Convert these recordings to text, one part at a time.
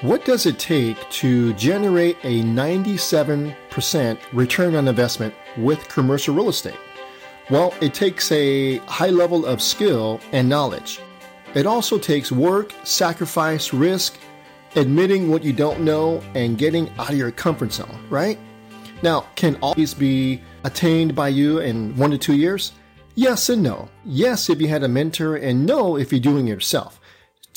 What does it take to generate a 97% return on investment with commercial real estate? Well, it takes a high level of skill and knowledge. It also takes work, sacrifice, risk, admitting what you don't know, and getting out of your comfort zone, right? Now, can all these be attained by you in one to two years? Yes and no. Yes, if you had a mentor, and no, if you're doing it yourself.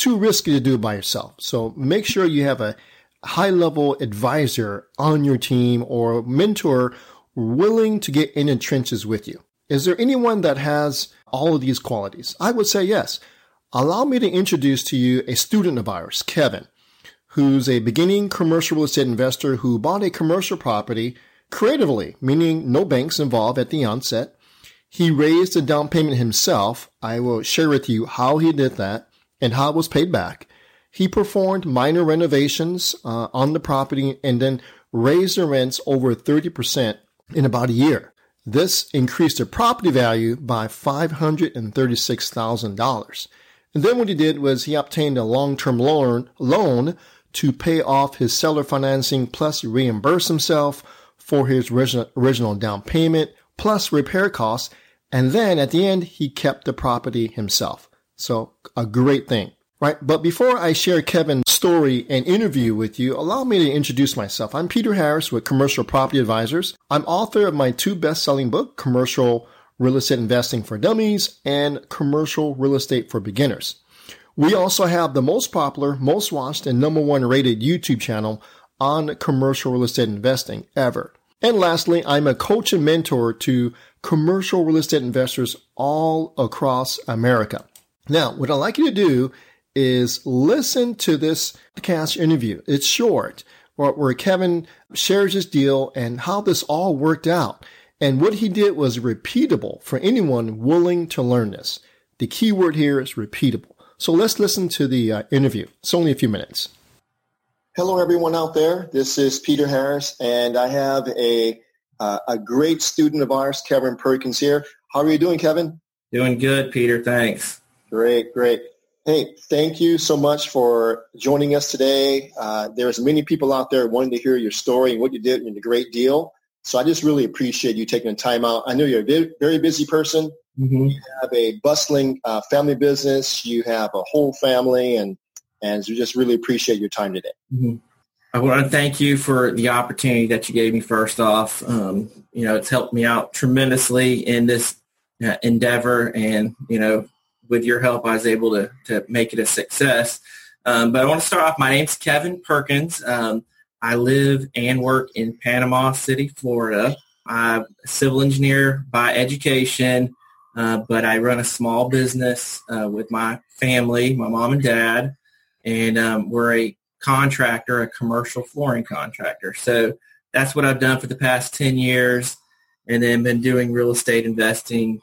Too risky to do by yourself. So make sure you have a high level advisor on your team or mentor willing to get in the trenches with you. Is there anyone that has all of these qualities? I would say yes. Allow me to introduce to you a student of ours, Kevin, who's a beginning commercial real estate investor who bought a commercial property creatively, meaning no banks involved at the onset. He raised the down payment himself. I will share with you how he did that and how it was paid back. He performed minor renovations uh, on the property and then raised the rents over 30% in about a year. This increased the property value by $536,000. And then what he did was he obtained a long-term loan, loan to pay off his seller financing plus reimburse himself for his original, original down payment plus repair costs. And then at the end, he kept the property himself. So a great thing, right? But before I share Kevin's story and interview with you, allow me to introduce myself. I'm Peter Harris with Commercial Property Advisors. I'm author of my two best-selling book, Commercial Real Estate Investing for Dummies and Commercial Real Estate for Beginners. We also have the most popular, most watched, and number one rated YouTube channel on commercial real estate investing ever. And lastly, I'm a coach and mentor to commercial real estate investors all across America. Now, what I'd like you to do is listen to this podcast interview. It's short, where Kevin shares his deal and how this all worked out. And what he did was repeatable for anyone willing to learn this. The key word here is repeatable. So let's listen to the uh, interview. It's only a few minutes. Hello, everyone out there. This is Peter Harris, and I have a uh, a great student of ours, Kevin Perkins here. How are you doing, Kevin? Doing good, Peter. Thanks. Great, great. Hey, thank you so much for joining us today. Uh, there's many people out there wanting to hear your story and what you did and the great deal. So I just really appreciate you taking the time out. I know you're a very busy person. Mm-hmm. You have a bustling uh, family business. You have a whole family, and and we just really appreciate your time today. Mm-hmm. I want to thank you for the opportunity that you gave me. First off, um, you know it's helped me out tremendously in this uh, endeavor, and you know with your help, I was able to to make it a success. Um, but I want to start off. My name's Kevin Perkins. Um, I live and work in Panama City, Florida. I'm a civil engineer by education. Uh, but I run a small business uh, with my family, my mom and dad, and um, we're a contractor, a commercial flooring contractor. So that's what I've done for the past 10 years and then been doing real estate investing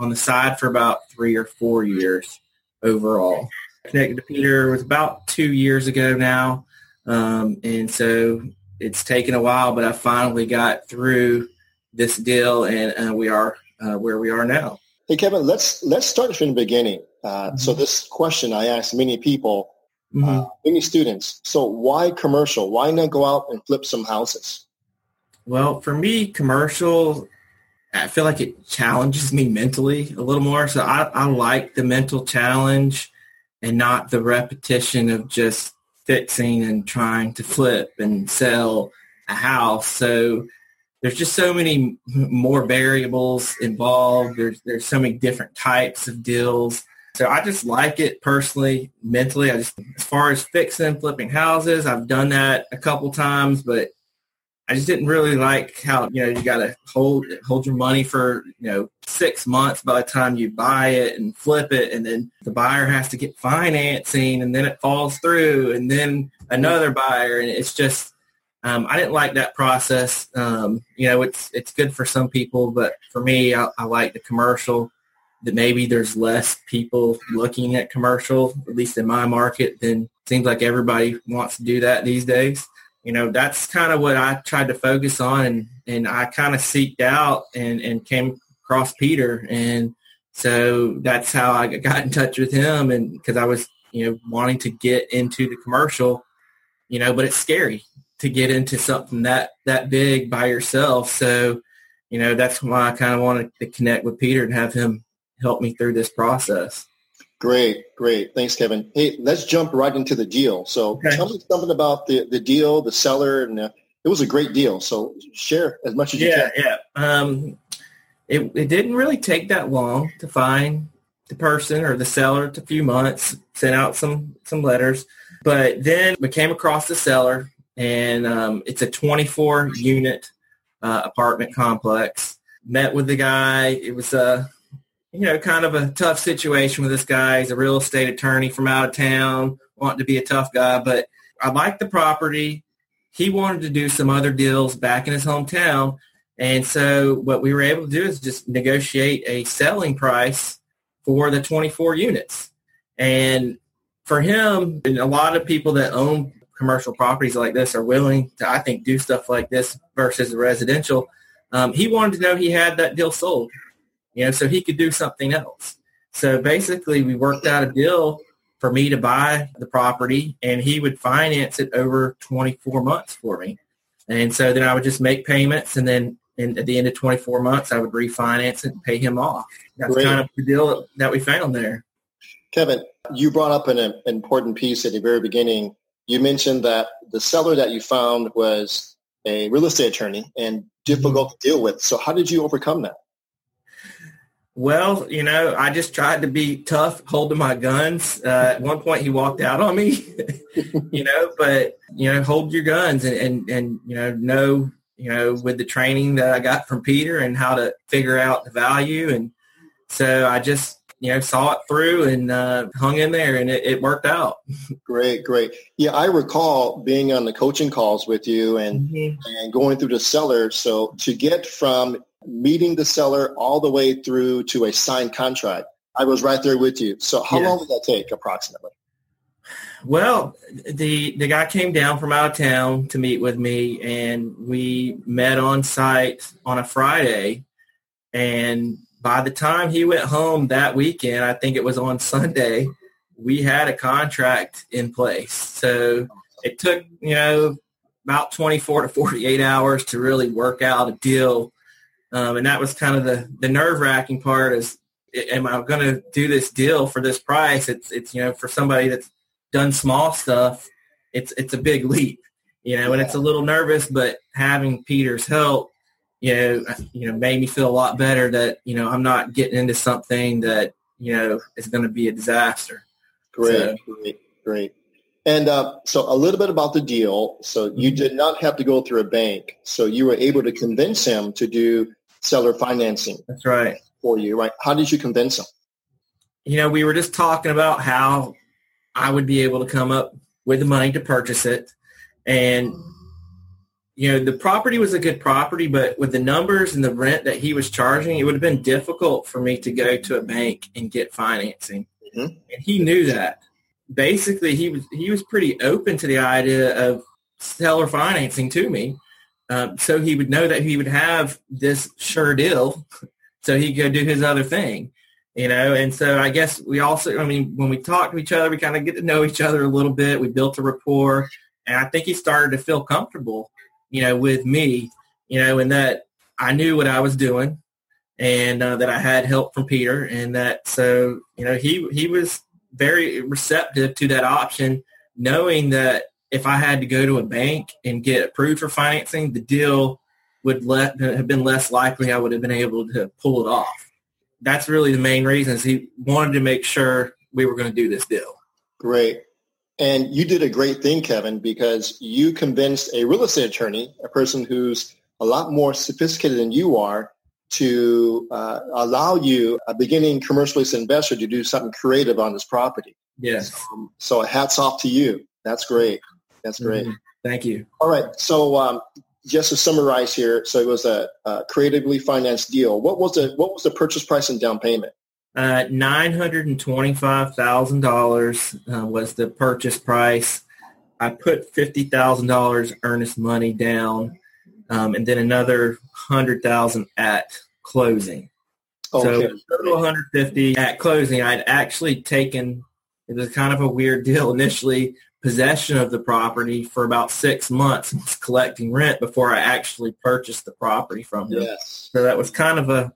on the side for about three or four years overall. Connected to Peter was about two years ago now. Um, and so it's taken a while, but I finally got through this deal and uh, we are uh, where we are now. Hey, Kevin, let's let's start from the beginning. Uh, mm-hmm. So this question I ask many people, mm-hmm. uh, many students. So why commercial? Why not go out and flip some houses? Well, for me, commercial, I feel like it challenges me mentally a little more. So I, I like the mental challenge and not the repetition of just fixing and trying to flip and sell a house. So there's just so many more variables involved. There's there's so many different types of deals. So I just like it personally, mentally. I just as far as fixing, flipping houses, I've done that a couple times, but I just didn't really like how you know you got to hold hold your money for you know six months by the time you buy it and flip it, and then the buyer has to get financing, and then it falls through, and then another buyer, and it's just um, I didn't like that process. Um, you know, it's it's good for some people, but for me, I, I, like the commercial. That maybe there's less people looking at commercial, at least in my market. than seems like everybody wants to do that these days. You know, that's kind of what I tried to focus on, and and I kind of seeked out and and came across Peter, and so that's how I got in touch with him, and because I was you know wanting to get into the commercial you know, but it's scary to get into something that that big by yourself. So, you know, that's why I kind of wanted to connect with Peter and have him help me through this process. Great, great. Thanks, Kevin. Hey, let's jump right into the deal. So okay. tell me something about the, the deal, the seller, and uh, it was a great deal. So share as much as you can. Yeah, yeah. Um, it, it didn't really take that long to find the person or the seller. It's a few months, sent out some, some letters. But then we came across the seller, and um, it's a 24 unit uh, apartment complex. Met with the guy. It was a you know kind of a tough situation with this guy. He's a real estate attorney from out of town, wanting to be a tough guy. But I liked the property. He wanted to do some other deals back in his hometown. And so what we were able to do is just negotiate a selling price for the 24 units. And for him, and a lot of people that own commercial properties like this are willing to, I think, do stuff like this versus residential. Um, he wanted to know he had that deal sold, you know, so he could do something else. So basically, we worked out a deal for me to buy the property, and he would finance it over 24 months for me. And so then I would just make payments, and then in, at the end of 24 months, I would refinance it and pay him off. That's Great. kind of the deal that we found there. Kevin, you brought up an, an important piece at the very beginning. You mentioned that the seller that you found was a real estate attorney and mm-hmm. difficult to deal with. So how did you overcome that? Well, you know, I just tried to be tough, holding my guns. Uh, at one point, he walked out on me, you know, but you know, hold your guns and, and and you know, know you know, with the training that I got from Peter and how to figure out the value, and so I just you know, saw it through and uh, hung in there and it, it, worked out. Great, great. Yeah, I recall being on the coaching calls with you and, mm-hmm. and going through the seller. So to get from meeting the seller all the way through to a signed contract, I was right there with you. So how yes. long did that take approximately? Well, the the guy came down from out of town to meet with me, and we met on site on a Friday. And by the time he went home that weekend, I think it was on Sunday, we had a contract in place. So it took, you know, about 24 to 48 hours to really work out a deal. Um, and that was kind of the, the nerve wracking part is, am I going to do this deal for this price? It's, it's, you know, for somebody that's done small stuff, it's, it's a big leap, you know, and it's a little nervous, but having Peter's help, you know, you know, made me feel a lot better that, you know, I'm not getting into something that, you know, is going to be a disaster. Great, so, great, great. And uh, so a little bit about the deal. So you mm-hmm. did not have to go through a bank. So you were able to convince him to do seller financing. That's right. For you, right? How did you convince him? You know, we were just talking about how I would be able to come up with the money to purchase it. And you know, the property was a good property, but with the numbers and the rent that he was charging, it would have been difficult for me to go to a bank and get financing. Mm-hmm. And he knew that. Basically, he was he was pretty open to the idea of seller financing to me, um, so he would know that he would have this sure deal, so he could do his other thing, you know. And so I guess we also, I mean, when we talk to each other, we kind of get to know each other a little bit. We built a rapport, and I think he started to feel comfortable you know, with me, you know, and that I knew what I was doing and uh, that I had help from Peter and that so, you know, he, he was very receptive to that option, knowing that if I had to go to a bank and get approved for financing, the deal would let, have been less likely I would have been able to pull it off. That's really the main reason is he wanted to make sure we were going to do this deal. Great. And you did a great thing, Kevin, because you convinced a real estate attorney, a person who's a lot more sophisticated than you are, to uh, allow you, a beginning commercialist investor, to do something creative on this property. Yes. So, so hats off to you. That's great. That's great. Mm-hmm. Thank you. All right. So um, just to summarize here, so it was a, a creatively financed deal. What was the what was the purchase price and down payment? Uh, $925,000 uh, was the purchase price. I put $50,000 earnest money down um, and then another 100000 at closing. Okay. So total 150 at closing. I'd actually taken, it was kind of a weird deal initially, possession of the property for about six months and was collecting rent before I actually purchased the property from him. Yes. So that was kind of a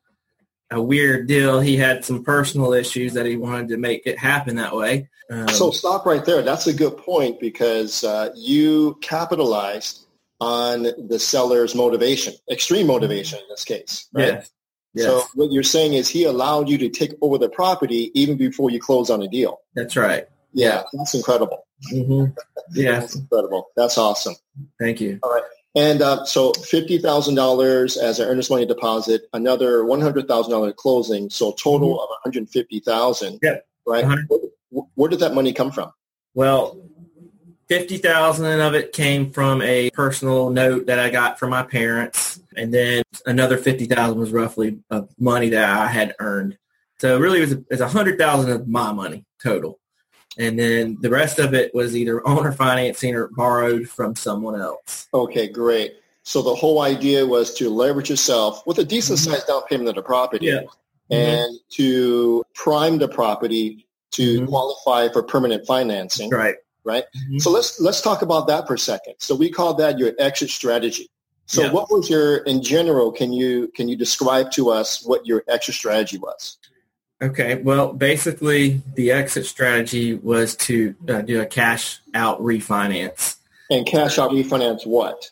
a weird deal. He had some personal issues that he wanted to make it happen that way. Um, so stop right there. That's a good point because uh, you capitalized on the seller's motivation, extreme motivation in this case, right? Yes. Yes. So what you're saying is he allowed you to take over the property even before you close on a deal. That's right. Yeah, that's incredible. Mm-hmm. Yeah, that's incredible. That's awesome. Thank you. All right. And uh, so fifty thousand dollars as an earnest money deposit, another one hundred thousand dollars closing, so total mm-hmm. of one hundred fifty thousand. Yeah. Right. Where, where, did that money come from? Well, fifty thousand of it came from a personal note that I got from my parents, and then another fifty thousand was roughly of money that I had earned. So really, it was a, it was a hundred thousand of my money total and then the rest of it was either owner financing or borrowed from someone else. Okay, great. So the whole idea was to leverage yourself with a decent mm-hmm. sized down payment of the property yeah. and mm-hmm. to prime the property to mm-hmm. qualify for permanent financing. Right. Right. Mm-hmm. So let's let's talk about that for a second. So we call that your exit strategy. So yeah. what was your in general, can you can you describe to us what your exit strategy was? Okay, well, basically, the exit strategy was to uh, do a cash out refinance. And cash out refinance what?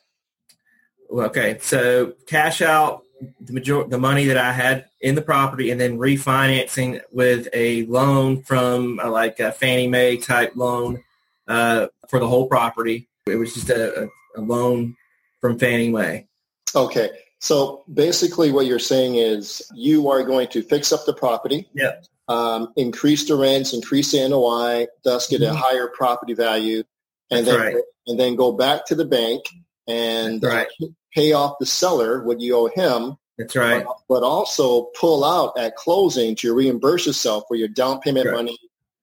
Okay, so cash out the major- the money that I had in the property, and then refinancing with a loan from uh, like a Fannie Mae type loan uh, for the whole property. It was just a, a loan from Fannie Mae. Okay, so basically what you're saying is you are going to fix up the property. Yeah. Um, increase the rents, increase the NOI, thus get mm-hmm. a higher property value, and That's then right. and then go back to the bank and right. pay off the seller what you owe him. That's right. But, but, also pull out at closing to reimburse yourself for your down payment right. money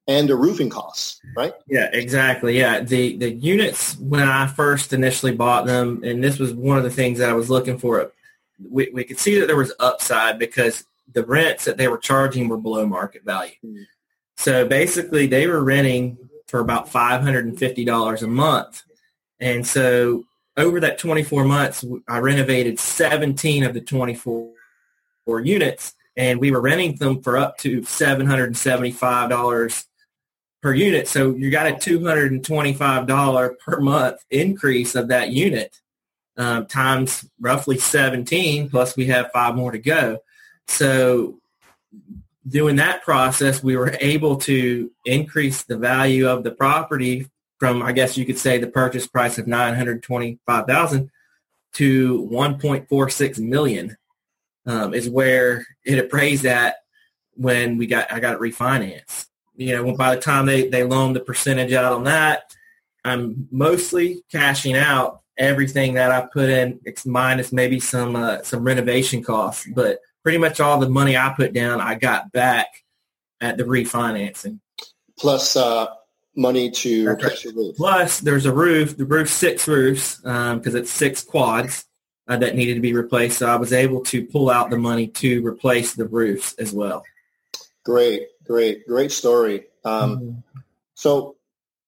and the roofing costs, right? Yeah, exactly. Yeah, the the units when I first initially bought them, and this was one of the things that I was looking for we, we could see that there was upside because the rents that they were charging were below market value. Mm. So basically they were renting for about $550 a month. And so over that 24 months, I renovated 17 of the 24 units and we were renting them for up to $775 per unit. So you got a $225 per month increase of that unit um, times roughly 17, plus we have five more to go. So doing that process, we were able to increase the value of the property from, I guess you could say, the purchase price of 925000 to 1.46 million um, is where it appraised at when we got I got it refinanced. You know, by the time they, they loaned the percentage out on that, I'm mostly cashing out everything that I put in, it's minus maybe some uh, some renovation costs, but pretty much all the money I put down, I got back at the refinancing. Plus uh, money to replace your roof. Plus, there's a roof. The roof six roofs because um, it's six quads uh, that needed to be replaced. So I was able to pull out the money to replace the roofs as well. Great, great, great story. Um, mm-hmm. So,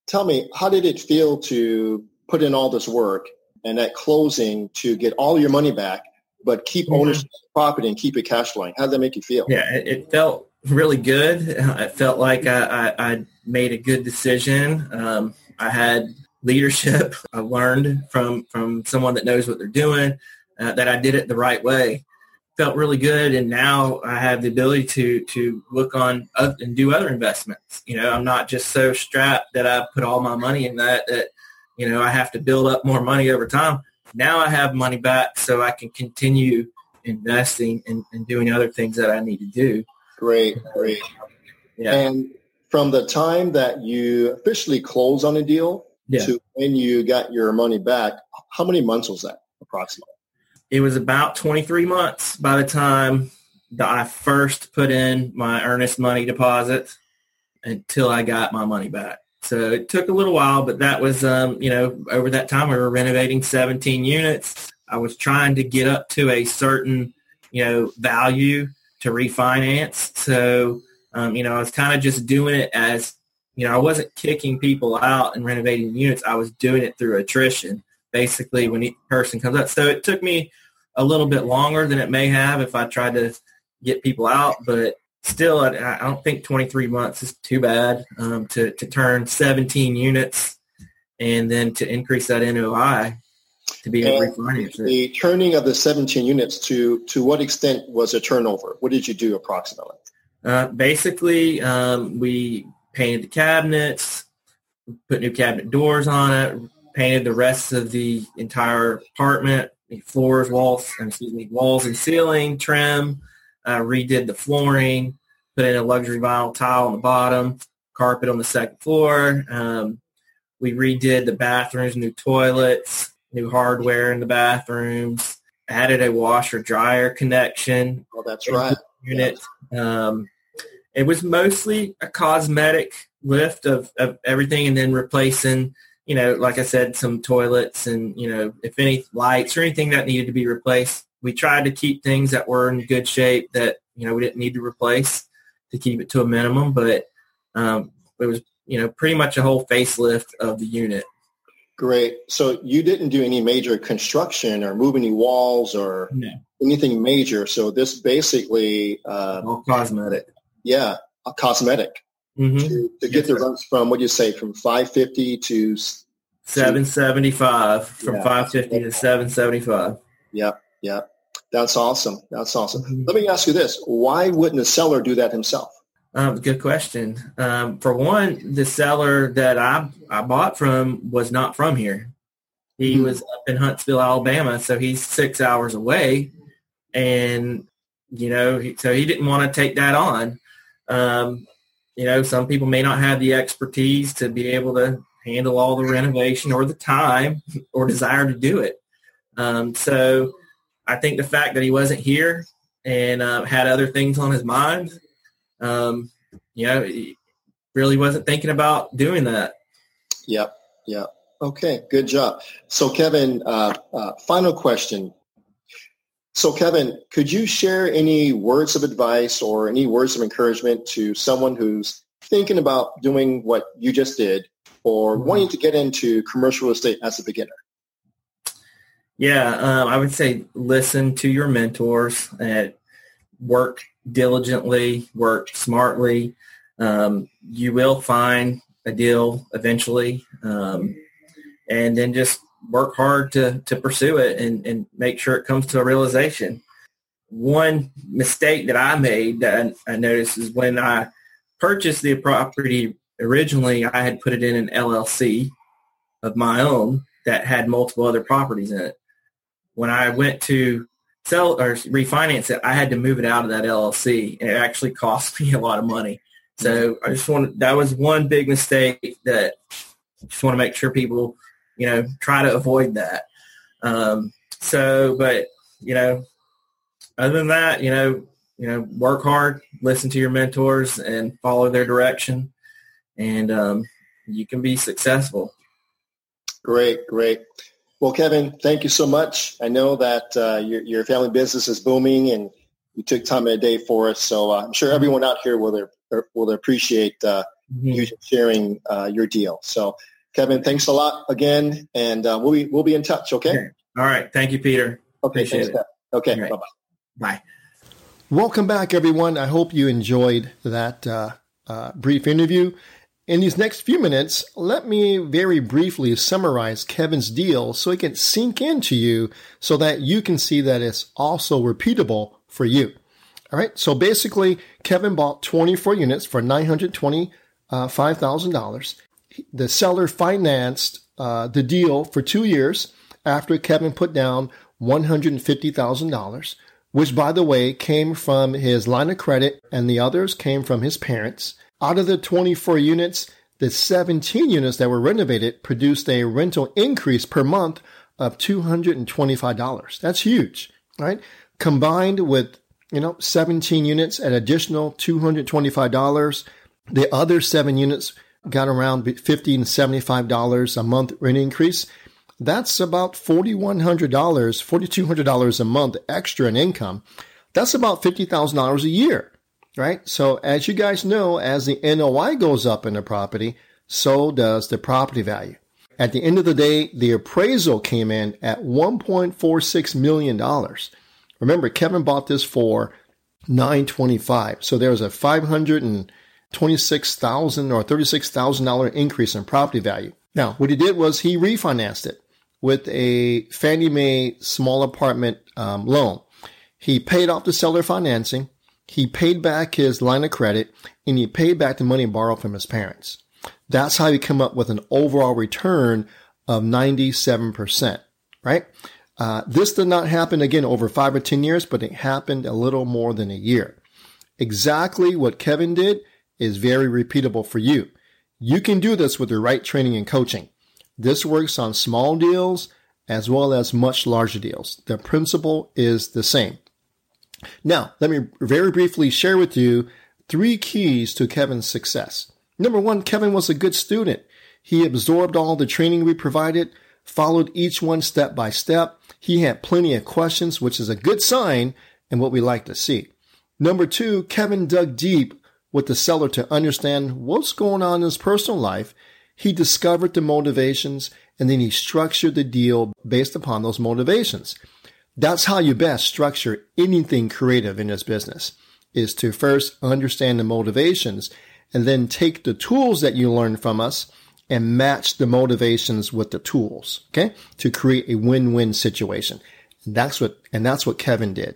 tell me, how did it feel to put in all this work and at closing to get all your money back, but keep mm-hmm. ownership of the property and keep it cash flowing? How did that make you feel? Yeah, it, it felt really good. It felt like I, I, I made a good decision. Um, I had leadership. I learned from from someone that knows what they're doing. Uh, that I did it the right way. Felt really good, and now I have the ability to to look on and do other investments. You know, I'm not just so strapped that I put all my money in that that you know, I have to build up more money over time. Now I have money back so I can continue investing and, and doing other things that I need to do. Great, great. Yeah. And from the time that you officially closed on a deal yeah. to when you got your money back, how many months was that approximately? It was about 23 months by the time that I first put in my earnest money deposit until I got my money back. So it took a little while, but that was, um, you know, over that time we were renovating 17 units. I was trying to get up to a certain, you know, value to refinance. So, um, you know, I was kind of just doing it as, you know, I wasn't kicking people out and renovating units. I was doing it through attrition, basically when each person comes up. So it took me a little bit longer than it may have if I tried to get people out, but still, I, I don't think 23 months is too bad um, to, to turn 17 units and then to increase that NOI to be able to refinance it. The turning of the 17 units to to what extent was a turnover? What did you do approximately? Uh, basically, um, we painted the cabinets, put new cabinet doors on it, painted the rest of the entire apartment, floors, walls, excuse me, walls and ceiling, trim, uh, redid the flooring, put in a luxury vinyl tile on the bottom, carpet on the second floor. Um, we redid the bathrooms, new toilets, new hardware in the bathrooms, added a washer dryer connection. Oh, that's right. Unit. Um, it was mostly a cosmetic lift of, of everything and then replacing, you know, like I said, some toilets and, you know, if any lights or anything that needed to be replaced. We tried to keep things that were in good shape that, you know, we didn't need to replace to keep it to a minimum, but um, it was, you know, pretty much a whole facelift of the unit. Great. So you didn't do any major construction or move any walls or No. anything major. So this basically, uh, All cosmetic. yeah, a cosmetic hmm to, to Yes, get the sir. rents from what do you say from 550 to 775 from Yeah. 550 to 775. yep, yep. That's awesome. That's awesome. Mhm. Let me ask you this: Why wouldn't a seller do that himself? Um, good question. Um, for one, the seller that I I bought from was not from here. He Hmm. was up in Huntsville, Alabama, so he's six hours away, and you know, he, so he didn't want to take that on. Um, you know, some people may not have the expertise to be able to handle all the renovation or the time or desire to do it. Um, so I think the fact that he wasn't here and uh, had other things on his mind, um, you know, he really wasn't thinking about doing that. Yep, yep. Okay, good job. So, Kevin, uh, uh, final question. So, Kevin, could you share any words of advice or any words of encouragement to someone who's thinking about doing what you just did or wanting to get into commercial real estate as a beginner? Yeah, um, I would say listen to your mentors and work diligently, work smartly. Um, you will find a deal eventually, um, and then just work hard to, to pursue it and, and make sure it comes to a realization. One mistake that I made that I, I noticed is when I purchased the property originally, I had put it in an LLC of my own that had multiple other properties in it when I went to sell or refinance it, I had to move it out of that LLC. And it actually cost me a lot of money. So I just want that was one big mistake that just want to make sure people, you know, try to avoid that. Um, so, but you know, other than that, you know, you know, work hard, listen to your mentors, and follow their direction, and um, you can be successful. Great, great. Well, Kevin, thank you so much. I know that uh, your, your family business is booming and you took time in a day for us. So uh, I'm sure everyone out here will, will appreciate uh, you sharing uh, your deal. So Kevin, thanks a lot again. And uh, we'll, be, we'll be in touch, okay? Okay. All right. Thank you, Peter. Okay, Appreciate thanks, it. Okay, All right. bye-bye. Bye. Welcome back, everyone. I hope you enjoyed that uh, uh, brief interview. In these next few minutes, let me very briefly summarize Kevin's deal so it can sink into you so that you can see that it's also repeatable for you. All right. So basically, Kevin bought 24 units for $925,000. The seller financed uh, the deal for two years after Kevin put down $150,000 which by the way came from his line of credit and the others came from his parents. Out of the 24 units, the 17 units that were renovated produced a rental increase per month of $225. That's huge, right? Combined with, you know, 17 units at additional $225, the other seven units got around 50 and $75 a month rent increase. That's about $4,100, $4,200 a month extra in income. That's about $50,000 a year. Right? So as you guys know, as the NOI goes up in the property, so does the property value. At the end of the day, the appraisal came in at $1.46 million. Remember, Kevin bought this for 925. So there was a 526,000 or $36,000 increase in property value. Now, what he did was he refinanced it with a Fannie Mae small apartment um, loan. He paid off the seller financing. He paid back his line of credit and he paid back the money borrowed from his parents. That's how you come up with an overall return of 97%, right? Uh, this did not happen again over five or 10 years, but it happened a little more than a year. Exactly what Kevin did is very repeatable for you. You can do this with the right training and coaching. This works on small deals as well as much larger deals. The principle is the same. Now, let me very briefly share with you three keys to Kevin's success. Number one, Kevin was a good student. He absorbed all the training we provided, followed each one step by step. He had plenty of questions, which is a good sign and what we like to see. Number two, Kevin dug deep with the seller to understand what's going on in his personal life. He discovered the motivations and then he structured the deal based upon those motivations. That's how you best structure anything creative in this business is to first understand the motivations and then take the tools that you learn from us and match the motivations with the tools, okay? To create a win-win situation. And that's what, and that's what Kevin did.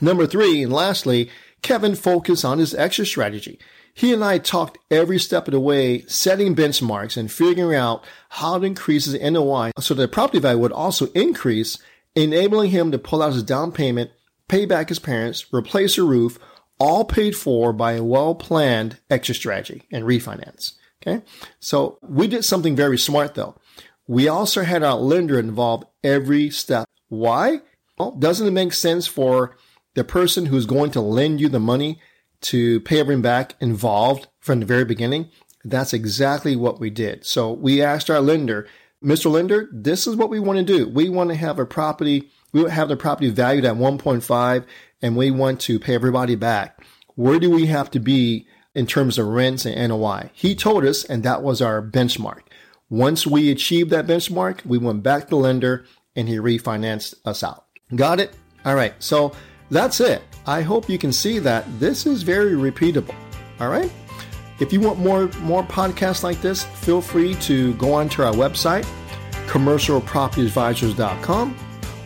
Number three, and lastly, Kevin focused on his exit strategy. He and I talked every step of the way, setting benchmarks and figuring out how to increase his NOI so that the property value would also increase, enabling him to pull out his down payment, pay back his parents, replace a roof, all paid for by a well-planned exit strategy and refinance. Okay. So we did something very smart though. We also had our lender involved every step. Why? Well, doesn't it make sense for the person who's going to lend you the money to pay everything back involved from the very beginning? That's exactly what we did. So we asked our lender, Mr. Lender, this is what we want to do. We want to have a property, we have the property valued at 1.5 and we want to pay everybody back. Where do we have to be in terms of rents and NOI? He told us, and that was our benchmark. Once we achieved that benchmark, we went back to lender and he refinanced us out. Got it? All right. So that's it. I hope you can see that this is very repeatable. All right. If you want more more podcasts like this, feel free to go onto our website, commercialpropertyadvisors.com,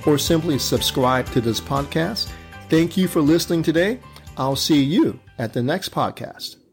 or simply subscribe to this podcast Thank you for listening today. I'll see you at the next podcast.